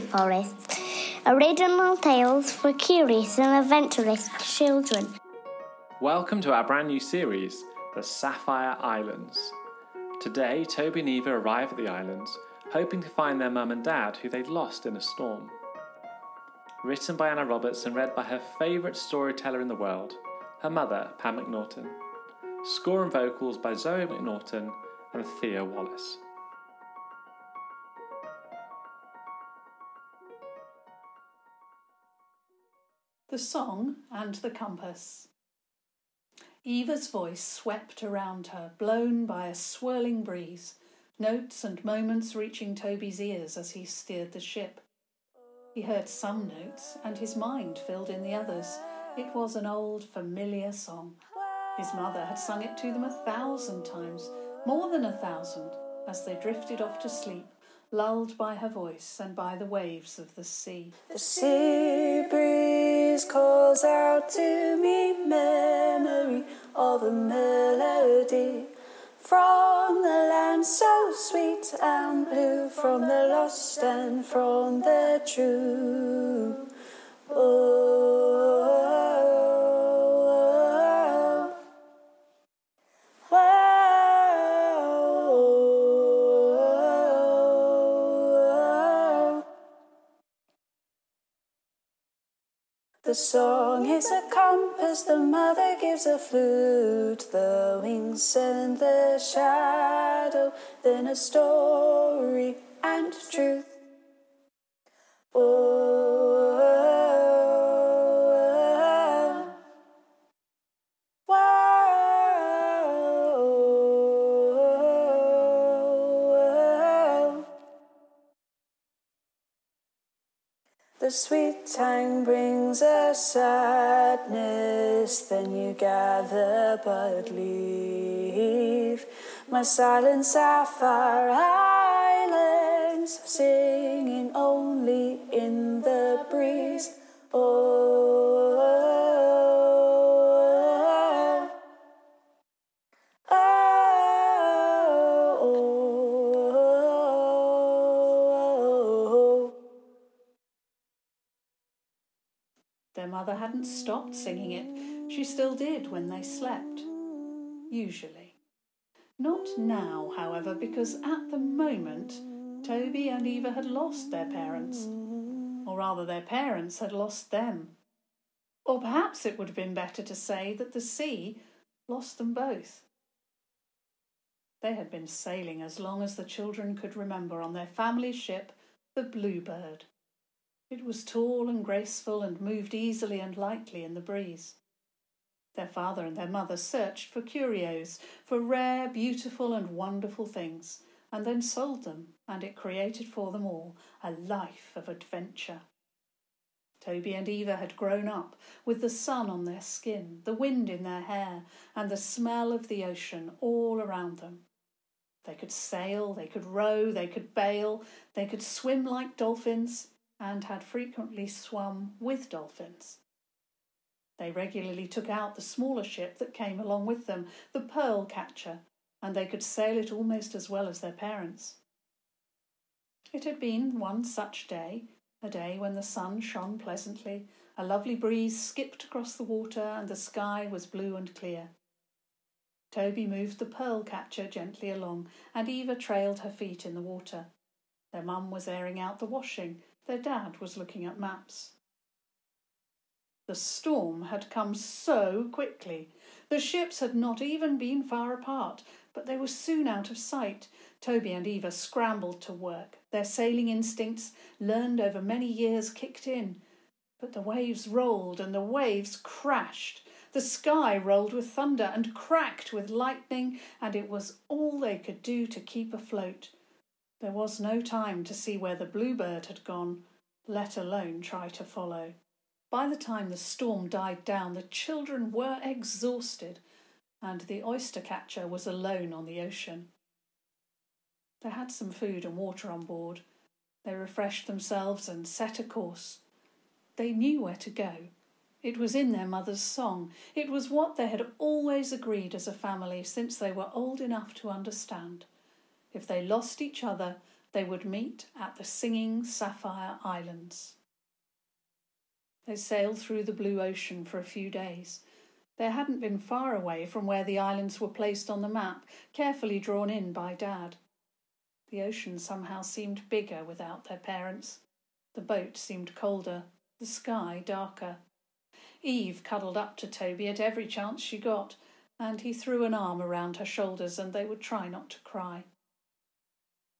Story original tales for curious and adventurous children. Welcome to our brand new series, The Sapphire Islands. Today, Toby and Eva arrive at the islands, hoping to find their mum and dad who they'd lost in a storm. Written by Anna Roberts and read by her favourite storyteller in the world, her mother, Pam McNaughton. Score and vocals by Zoe McNaughton and Thea Wallace. The Song and the Compass. Eva's voice swept around her, blown by a swirling breeze, notes and moments reaching Toby's ears as he steered the ship. He heard some notes, and his mind filled in the others. It was an old, familiar song. His mother had sung it to them a thousand times, more than a thousand, as they drifted off to sleep, lulled by her voice and by the waves of the sea. The sea breeze calls out to me memory of a melody from the land so sweet and blue, from the lost and from the true. Oh, The song is a compass, the mother gives a flute, the wings send the shadow, then a story and truth. Oh, sweet tang brings a sadness, then you gather but leave. My silent sapphire islands, singing only in the breeze. Oh, Their mother hadn't stopped singing it. She still did when they slept. Usually. Not now, however, because at the moment, Toby and Eva had lost their parents. Or rather, their parents had lost them. Or perhaps it would have been better to say that the sea lost them both. They had been sailing as long as the children could remember on their family ship, the Bluebird. It was tall and graceful and moved easily and lightly in the breeze. Their father and their mother searched for curios, for rare, beautiful, and wonderful things, and then sold them, and it created for them all a life of adventure. Toby and Eva had grown up with the sun on their skin, the wind in their hair, and the smell of the ocean all around them. They could sail, they could row, they could bail, they could swim like dolphins, and had frequently swum with dolphins. They regularly took out the smaller ship that came along with them, the pearl catcher, and they could sail it almost as well as their parents. It had been one such day, a day when the sun shone pleasantly, a lovely breeze skipped across the water, and the sky was blue and clear. Toby moved the pearl catcher gently along, and Eva trailed her feet in the water. Their mum was airing out the washing, their dad was looking at maps. The storm had come so quickly. The ships had not even been far apart, but they were soon out of sight. Toby and Eva scrambled to work. Their sailing instincts, learned over many years, kicked in. But the waves rolled and the waves crashed. The sky rolled with thunder and cracked with lightning, and it was all they could do to keep afloat. There was no time to see where the bluebird had gone, let alone try to follow. By the time the storm died down, the children were exhausted, and the oyster catcher was alone on the ocean. They had some food and water on board. They refreshed themselves and set a course. They knew where to go. It was in their mother's song. It was what they had always agreed as a family since they were old enough to understand. If they lost each other, they would meet at the Singing Sapphire Islands. They sailed through the blue ocean for a few days. They hadn't been far away from where the islands were placed on the map, carefully drawn in by Dad. The ocean somehow seemed bigger without their parents. The boat seemed colder, the sky darker. Eve cuddled up to Toby at every chance she got, and he threw an arm around her shoulders and they would try not to cry.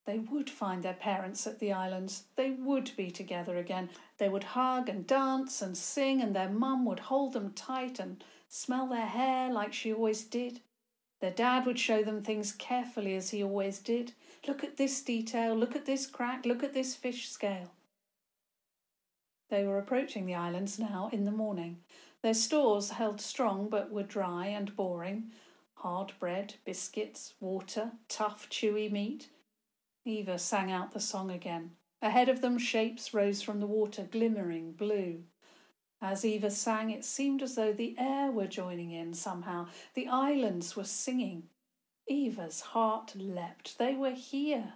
They would find their parents at the islands. They would be together again. They would hug and dance and sing, and their mum would hold them tight and smell their hair like she always did. Their dad would show them things carefully as he always did. Look at this detail, look at this crack, look at this fish scale. They were approaching the islands now in the morning. Their stores held strong but were dry and boring hard bread, biscuits, water, tough, chewy meat. Eva sang out the song again. Ahead of them, shapes rose from the water, glimmering blue. As Eva sang, it seemed as though the air were joining in somehow. The islands were singing. Eva's heart leapt. They were here.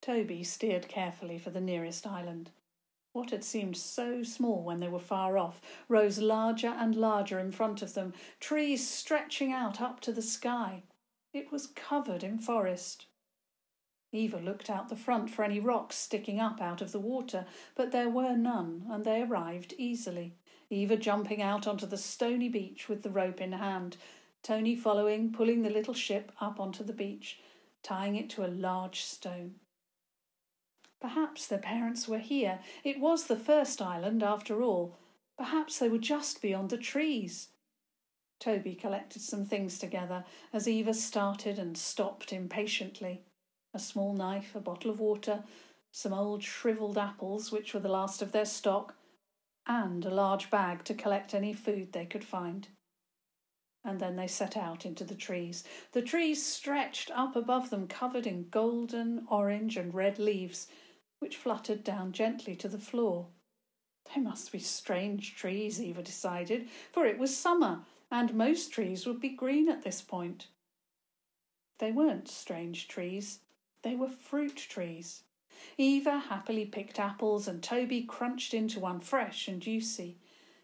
Toby steered carefully for the nearest island. What had seemed so small when they were far off rose larger and larger in front of them, trees stretching out up to the sky. It was covered in forest. Eva looked out the front for any rocks sticking up out of the water, but there were none, and they arrived easily. Eva jumping out onto the stony beach with the rope in hand, Tony following, pulling the little ship up onto the beach, tying it to a large stone. Perhaps their parents were here. It was the first island, after all. Perhaps they were just beyond the trees. Toby collected some things together as Eva started and stopped impatiently. A small knife, a bottle of water, some old shrivelled apples, which were the last of their stock, and a large bag to collect any food they could find. And then they set out into the trees. The trees stretched up above them, covered in golden, orange, and red leaves which fluttered down gently to the floor. They must be strange trees, Eva decided, for it was summer, and most trees would be green at this point. They weren't strange trees, they were fruit trees. Eva happily picked apples, and Toby crunched into one fresh and juicy.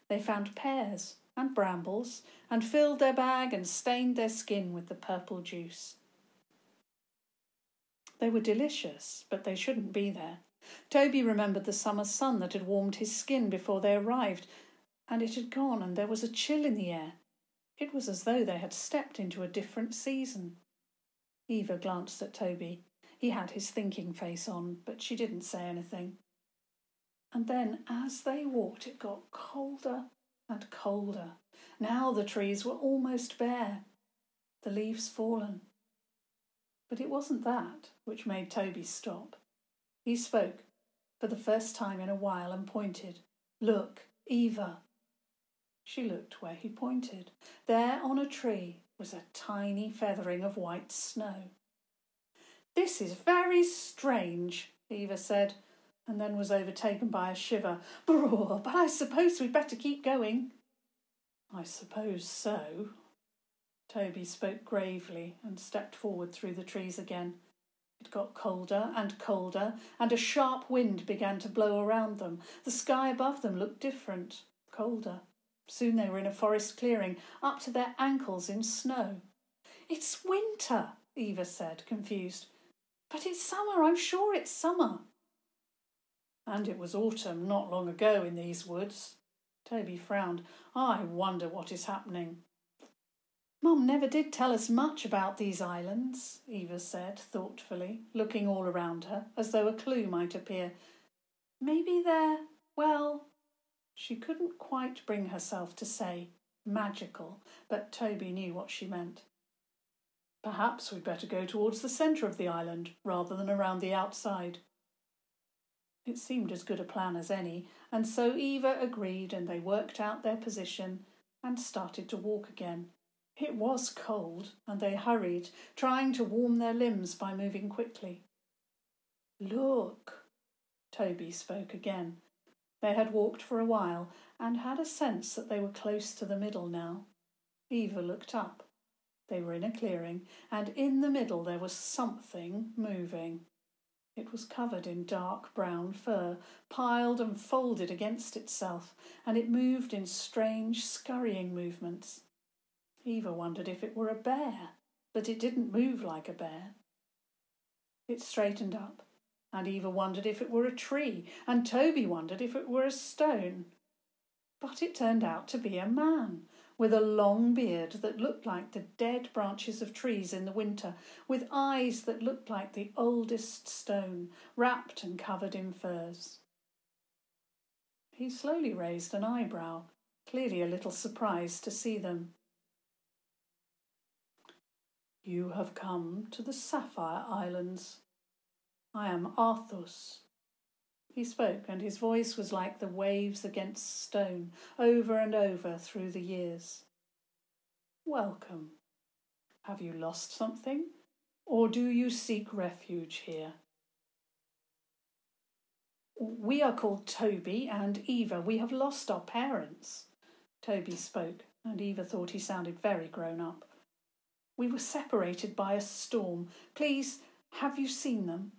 They found pears and brambles, and filled their bag and stained their skin with the purple juice. They were delicious, but they shouldn't be there. Toby remembered the summer sun that had warmed his skin before they arrived, and it had gone, and there was a chill in the air. It was as though they had stepped into a different season. Eva glanced at Toby. He had his thinking face on, but she didn't say anything. And then, as they walked, it got colder and colder. Now the trees were almost bare, the leaves fallen. But it wasn't that which made Toby stop. He spoke for the first time in a while and pointed. Look, Eva. She looked where he pointed. There on a tree was a tiny feathering of white snow. This is very strange, Eva said, and then was overtaken by a shiver. Brr, but I suppose we'd better keep going. I suppose so, Toby spoke gravely and stepped forward through the trees again. It got colder and colder, and a sharp wind began to blow around them. The sky above them looked different, colder. Soon they were in a forest clearing, up to their ankles in snow. It's winter, Eva said, confused. But it's summer, I'm sure it's summer. And it was autumn not long ago in these woods. Toby frowned. I wonder what is happening. Mum never did tell us much about these islands, Eva said thoughtfully, looking all around her, as though a clue might appear. Maybe they're, well, she couldn't quite bring herself to say magical, but Toby knew what she meant. Perhaps we'd better go towards the centre of the island rather than around the outside. It seemed as good a plan as any, and so Eva agreed and they worked out their position and started to walk again it was cold, and they hurried, trying to warm their limbs by moving quickly. Look, Toby spoke again. They had walked for a while and had a sense that they were close to the middle now. Eva looked up. They were in a clearing, and in the middle there was something moving. It was covered in dark brown fur, piled and folded against itself, and it moved in strange, scurrying movements. Eva wondered if it were a bear, but it didn't move like a bear. It straightened up, and Eva wondered if it were a tree, and Toby wondered if it were a stone. But it turned out to be a man, with a long beard that looked like the dead branches of trees in the winter, with eyes that looked like the oldest stone, wrapped and covered in furs. He slowly raised an eyebrow, clearly a little surprised to see them. You have come to the Sapphire Islands. I am Arthus. He spoke, and his voice was like the waves against stone, over and over through the years. Welcome. Have you lost something, or do you seek refuge here? We are called Toby and Eva. We have lost our parents. Toby spoke, and Eva thought he sounded very grown up. We were separated by a storm. Please, have you seen them?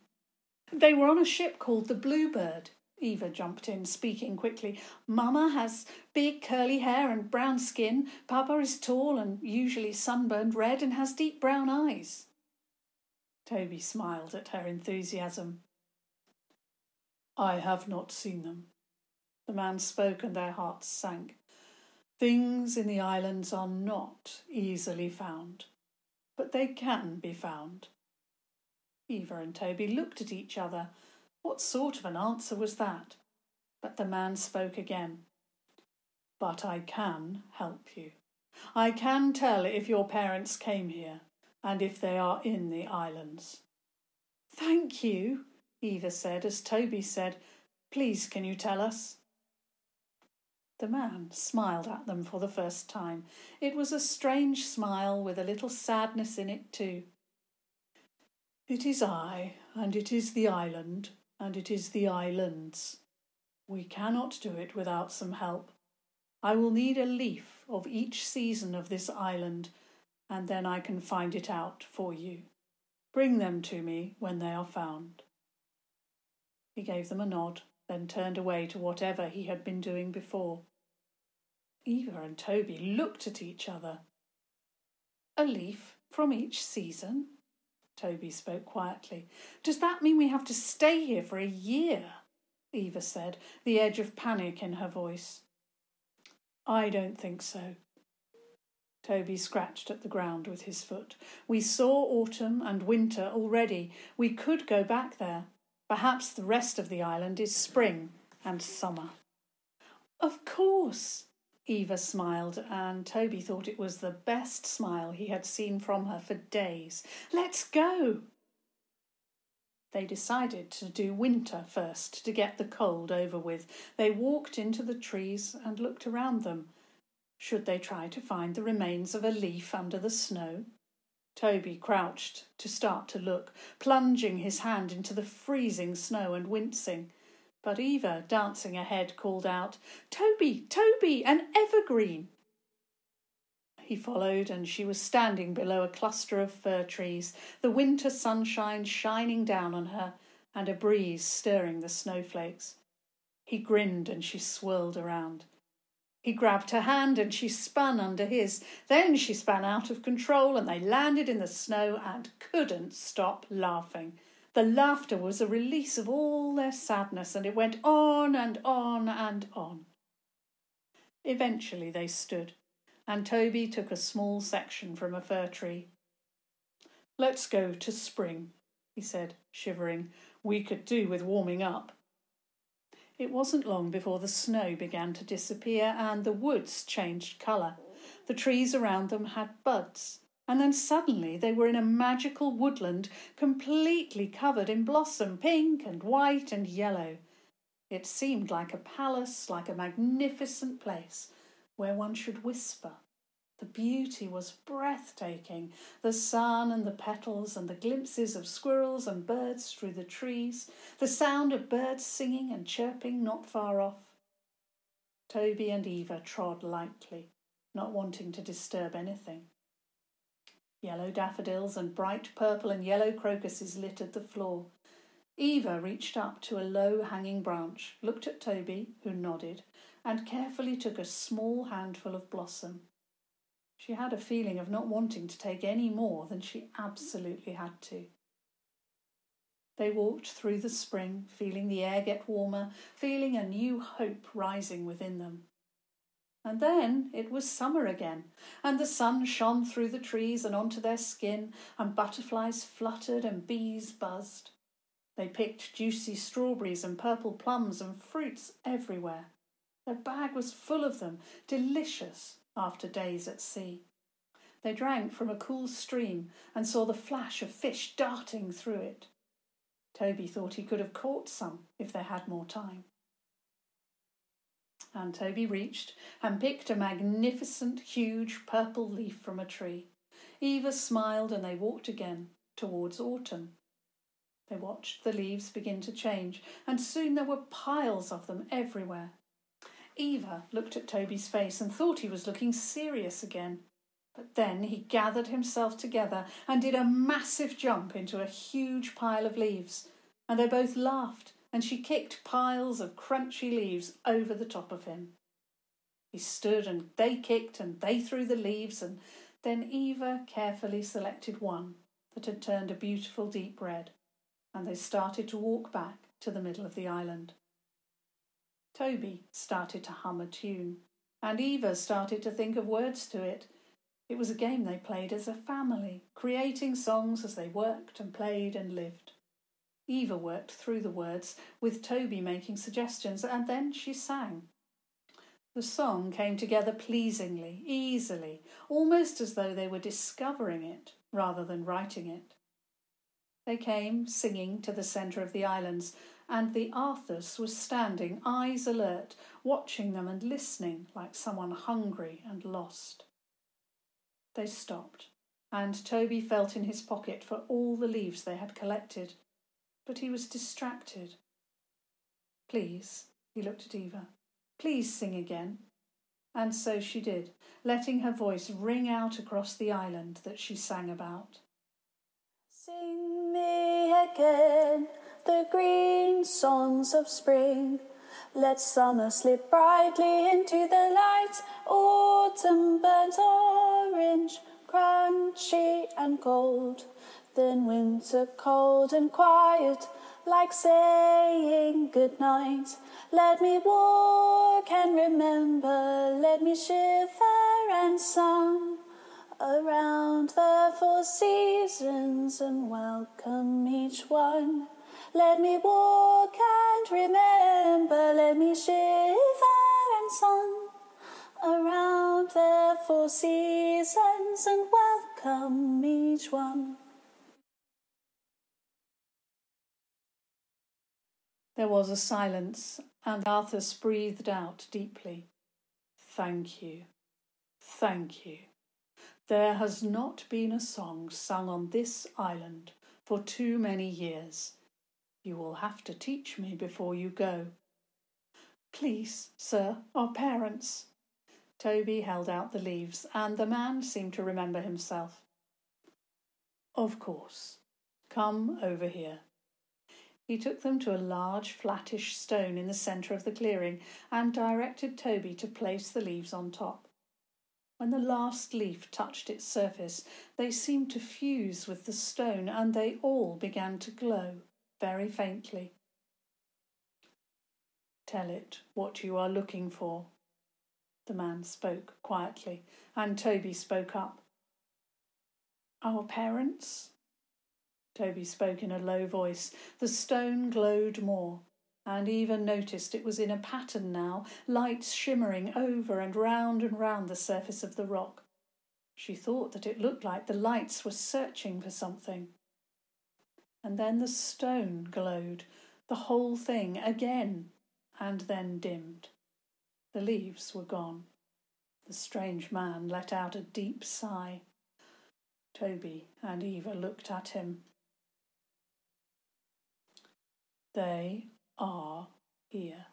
They were on a ship called the Bluebird. Eva jumped in, speaking quickly. Mamma has big curly hair and brown skin. Papa is tall and usually sunburned red and has deep brown eyes. Toby smiled at her enthusiasm. I have not seen them. The man spoke and their hearts sank. Things in the islands are not easily found, but they can be found. Eva and Toby looked at each other. What sort of an answer was that? But the man spoke again. But I can help you. I can tell if your parents came here and if they are in the islands. Thank you, Eva said, as Toby said, Please, can you tell us? The man smiled at them for the first time. It was a strange smile with a little sadness in it, too. It is I, and it is the island, and it is the islands. We cannot do it without some help. I will need a leaf of each season of this island, and then I can find it out for you. Bring them to me when they are found. He gave them a nod, then turned away to whatever he had been doing before. Eva and Toby looked at each other. A leaf from each season? Toby spoke quietly. Does that mean we have to stay here for a year? Eva said, the edge of panic in her voice. I don't think so. Toby scratched at the ground with his foot. We saw autumn and winter already. We could go back there. Perhaps the rest of the island is spring and summer. Of course, Eva smiled, and Toby thought it was the best smile he had seen from her for days. Let's go! They decided to do winter first to get the cold over with. They walked into the trees and looked around them. Should they try to find the remains of a leaf under the snow? Toby crouched to start to look, plunging his hand into the freezing snow and wincing. But Eva, dancing ahead, called out, Toby, Toby, an evergreen! He followed, and she was standing below a cluster of fir trees, the winter sunshine shining down on her, and a breeze stirring the snowflakes. He grinned, and she swirled around. He grabbed her hand, and she spun under his. Then she spun out of control, and they landed in the snow and couldn't stop laughing. The laughter was a release of all their sadness, and it went on and on and on. Eventually they stood, and Toby took a small section from a fir tree. Let's go to spring, he said, shivering. We could do with warming up. It wasn't long before the snow began to disappear and the woods changed colour. The trees around them had buds, and then suddenly they were in a magical woodland completely covered in blossom, pink and white and yellow. It seemed like a palace, like a magnificent place where one should whisper. The beauty was breathtaking. The sun and the petals and the glimpses of squirrels and birds through the trees, the sound of birds singing and chirping not far off. Toby and Eva trod lightly, not wanting to disturb anything. Yellow daffodils and bright purple and yellow crocuses littered the floor. Eva reached up to a low hanging branch, looked at Toby, who nodded, and carefully took a small handful of blossom. She had a feeling of not wanting to take any more than she absolutely had to. They walked through the spring, feeling the air get warmer, feeling a new hope rising within them. And then it was summer again, and the sun shone through the trees and onto their skin, and butterflies fluttered and bees buzzed. They picked juicy strawberries and purple plums and fruits everywhere. Their bag was full of them, delicious after days at sea. They drank from a cool stream and saw the flash of fish darting through it. Toby thought he could have caught some if they had more time. And Toby reached and picked a magnificent, huge purple leaf from a tree. Eva smiled and they walked again towards autumn. They watched the leaves begin to change, and soon there were piles of them everywhere. Eva looked at Toby's face and thought he was looking serious again. But then he gathered himself together and did a massive jump into a huge pile of leaves, and they both laughed, and she kicked piles of crunchy leaves over the top of him. He stood and they kicked and they threw the leaves, and then Eva carefully selected one that had turned a beautiful deep red, and they started to walk back to the middle of the island. Toby started to hum a tune, and Eva started to think of words to it it was a game they played as a family, creating songs as they worked and played and lived. Eva worked through the words, with Toby making suggestions, and then she sang. The song came together pleasingly, easily, almost as though they were discovering it rather than writing it. They came singing to the centre of the islands, and the Arthurs was standing, eyes alert, watching them and listening like someone hungry and lost. They stopped, and Toby felt in his pocket for all the leaves they had collected, but he was distracted. Please, he looked at Eva, please sing again. And so she did, letting her voice ring out across the island that she sang about. Sing me again the green songs of spring. Let summer slip brightly into the light, autumn burns orange, crunchy and cold. Then winter cold and quiet, like saying good night. Let me walk and remember, let me shiver and sun around the four seasons and welcome each one. Let me walk and remember, let me shiver and sun around the four seasons and welcome each one. There was a silence, and Arthur breathed out deeply. Thank you. Thank you. There has not been a song sung on this island for too many years. You will have to teach me before you go. Please, sir, our parents. Toby held out the leaves, and the man seemed to remember himself. Of course. Come over here. He took them to a large flattish stone in the centre of the clearing and directed Toby to place the leaves on top. When the last leaf touched its surface, they seemed to fuse with the stone and they all began to glow very faintly. Tell it what you are looking for. The man spoke quietly, and Toby spoke up. Our parents? Toby spoke in a low voice. The stone glowed more, and Eva noticed it was in a pattern now, lights shimmering over and round and round the surface of the rock. She thought that it looked like the lights were searching for something. And then the stone glowed, the whole thing again, and then dimmed. The leaves were gone. The strange man let out a deep sigh. Toby and Eva looked at him. They are here.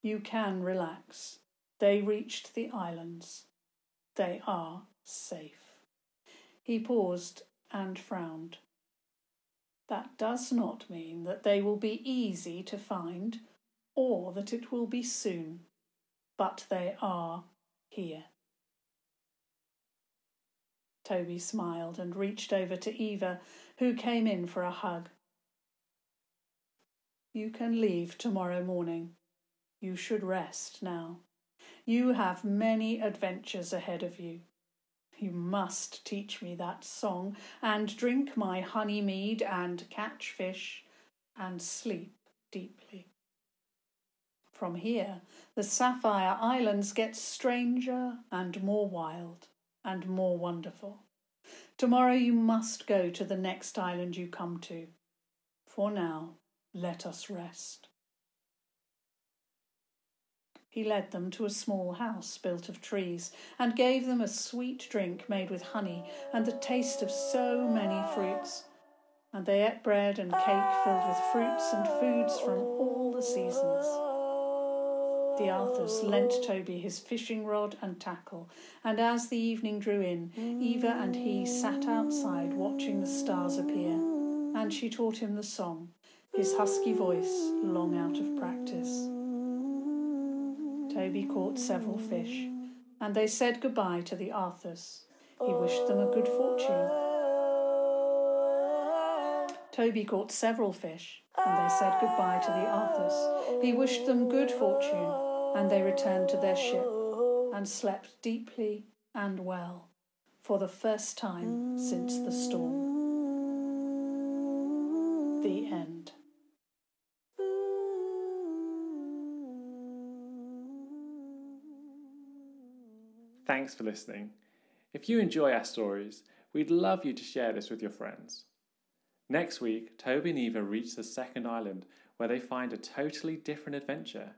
You can relax. They reached the islands. They are safe. He paused and frowned. That does not mean that they will be easy to find or that it will be soon, but they are here. Toby smiled and reached over to Eva, who came in for a hug. You can leave tomorrow morning. You should rest now. You have many adventures ahead of you. You must teach me that song, and drink my honey mead, and catch fish, and sleep deeply. From here, the Sapphire Islands get stranger and more wild and more wonderful. Tomorrow you must go to the next island you come to. For now, let us rest. He led them to a small house built of trees and gave them a sweet drink made with honey and the taste of so many fruits. And they ate bread and cake filled with fruits and foods from all the seasons. The Arthurs lent Toby his fishing rod and tackle, and as the evening drew in, Eva and he sat outside watching the stars appear, and she taught him the song his husky voice long out of practice. Toby caught several fish, and they said goodbye to the Arthurs. He wished them a good fortune. Toby caught several fish, and they said goodbye to the Arthurs. He wished them good fortune, and they returned to their ship and slept deeply and well for the first time since the storm. The end. Thanks for listening. If you enjoy our stories, we'd love you to share this with your friends. Next week, Toby and Eva reach the second island where they find a totally different adventure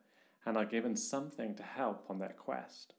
and are given something to help on their quest.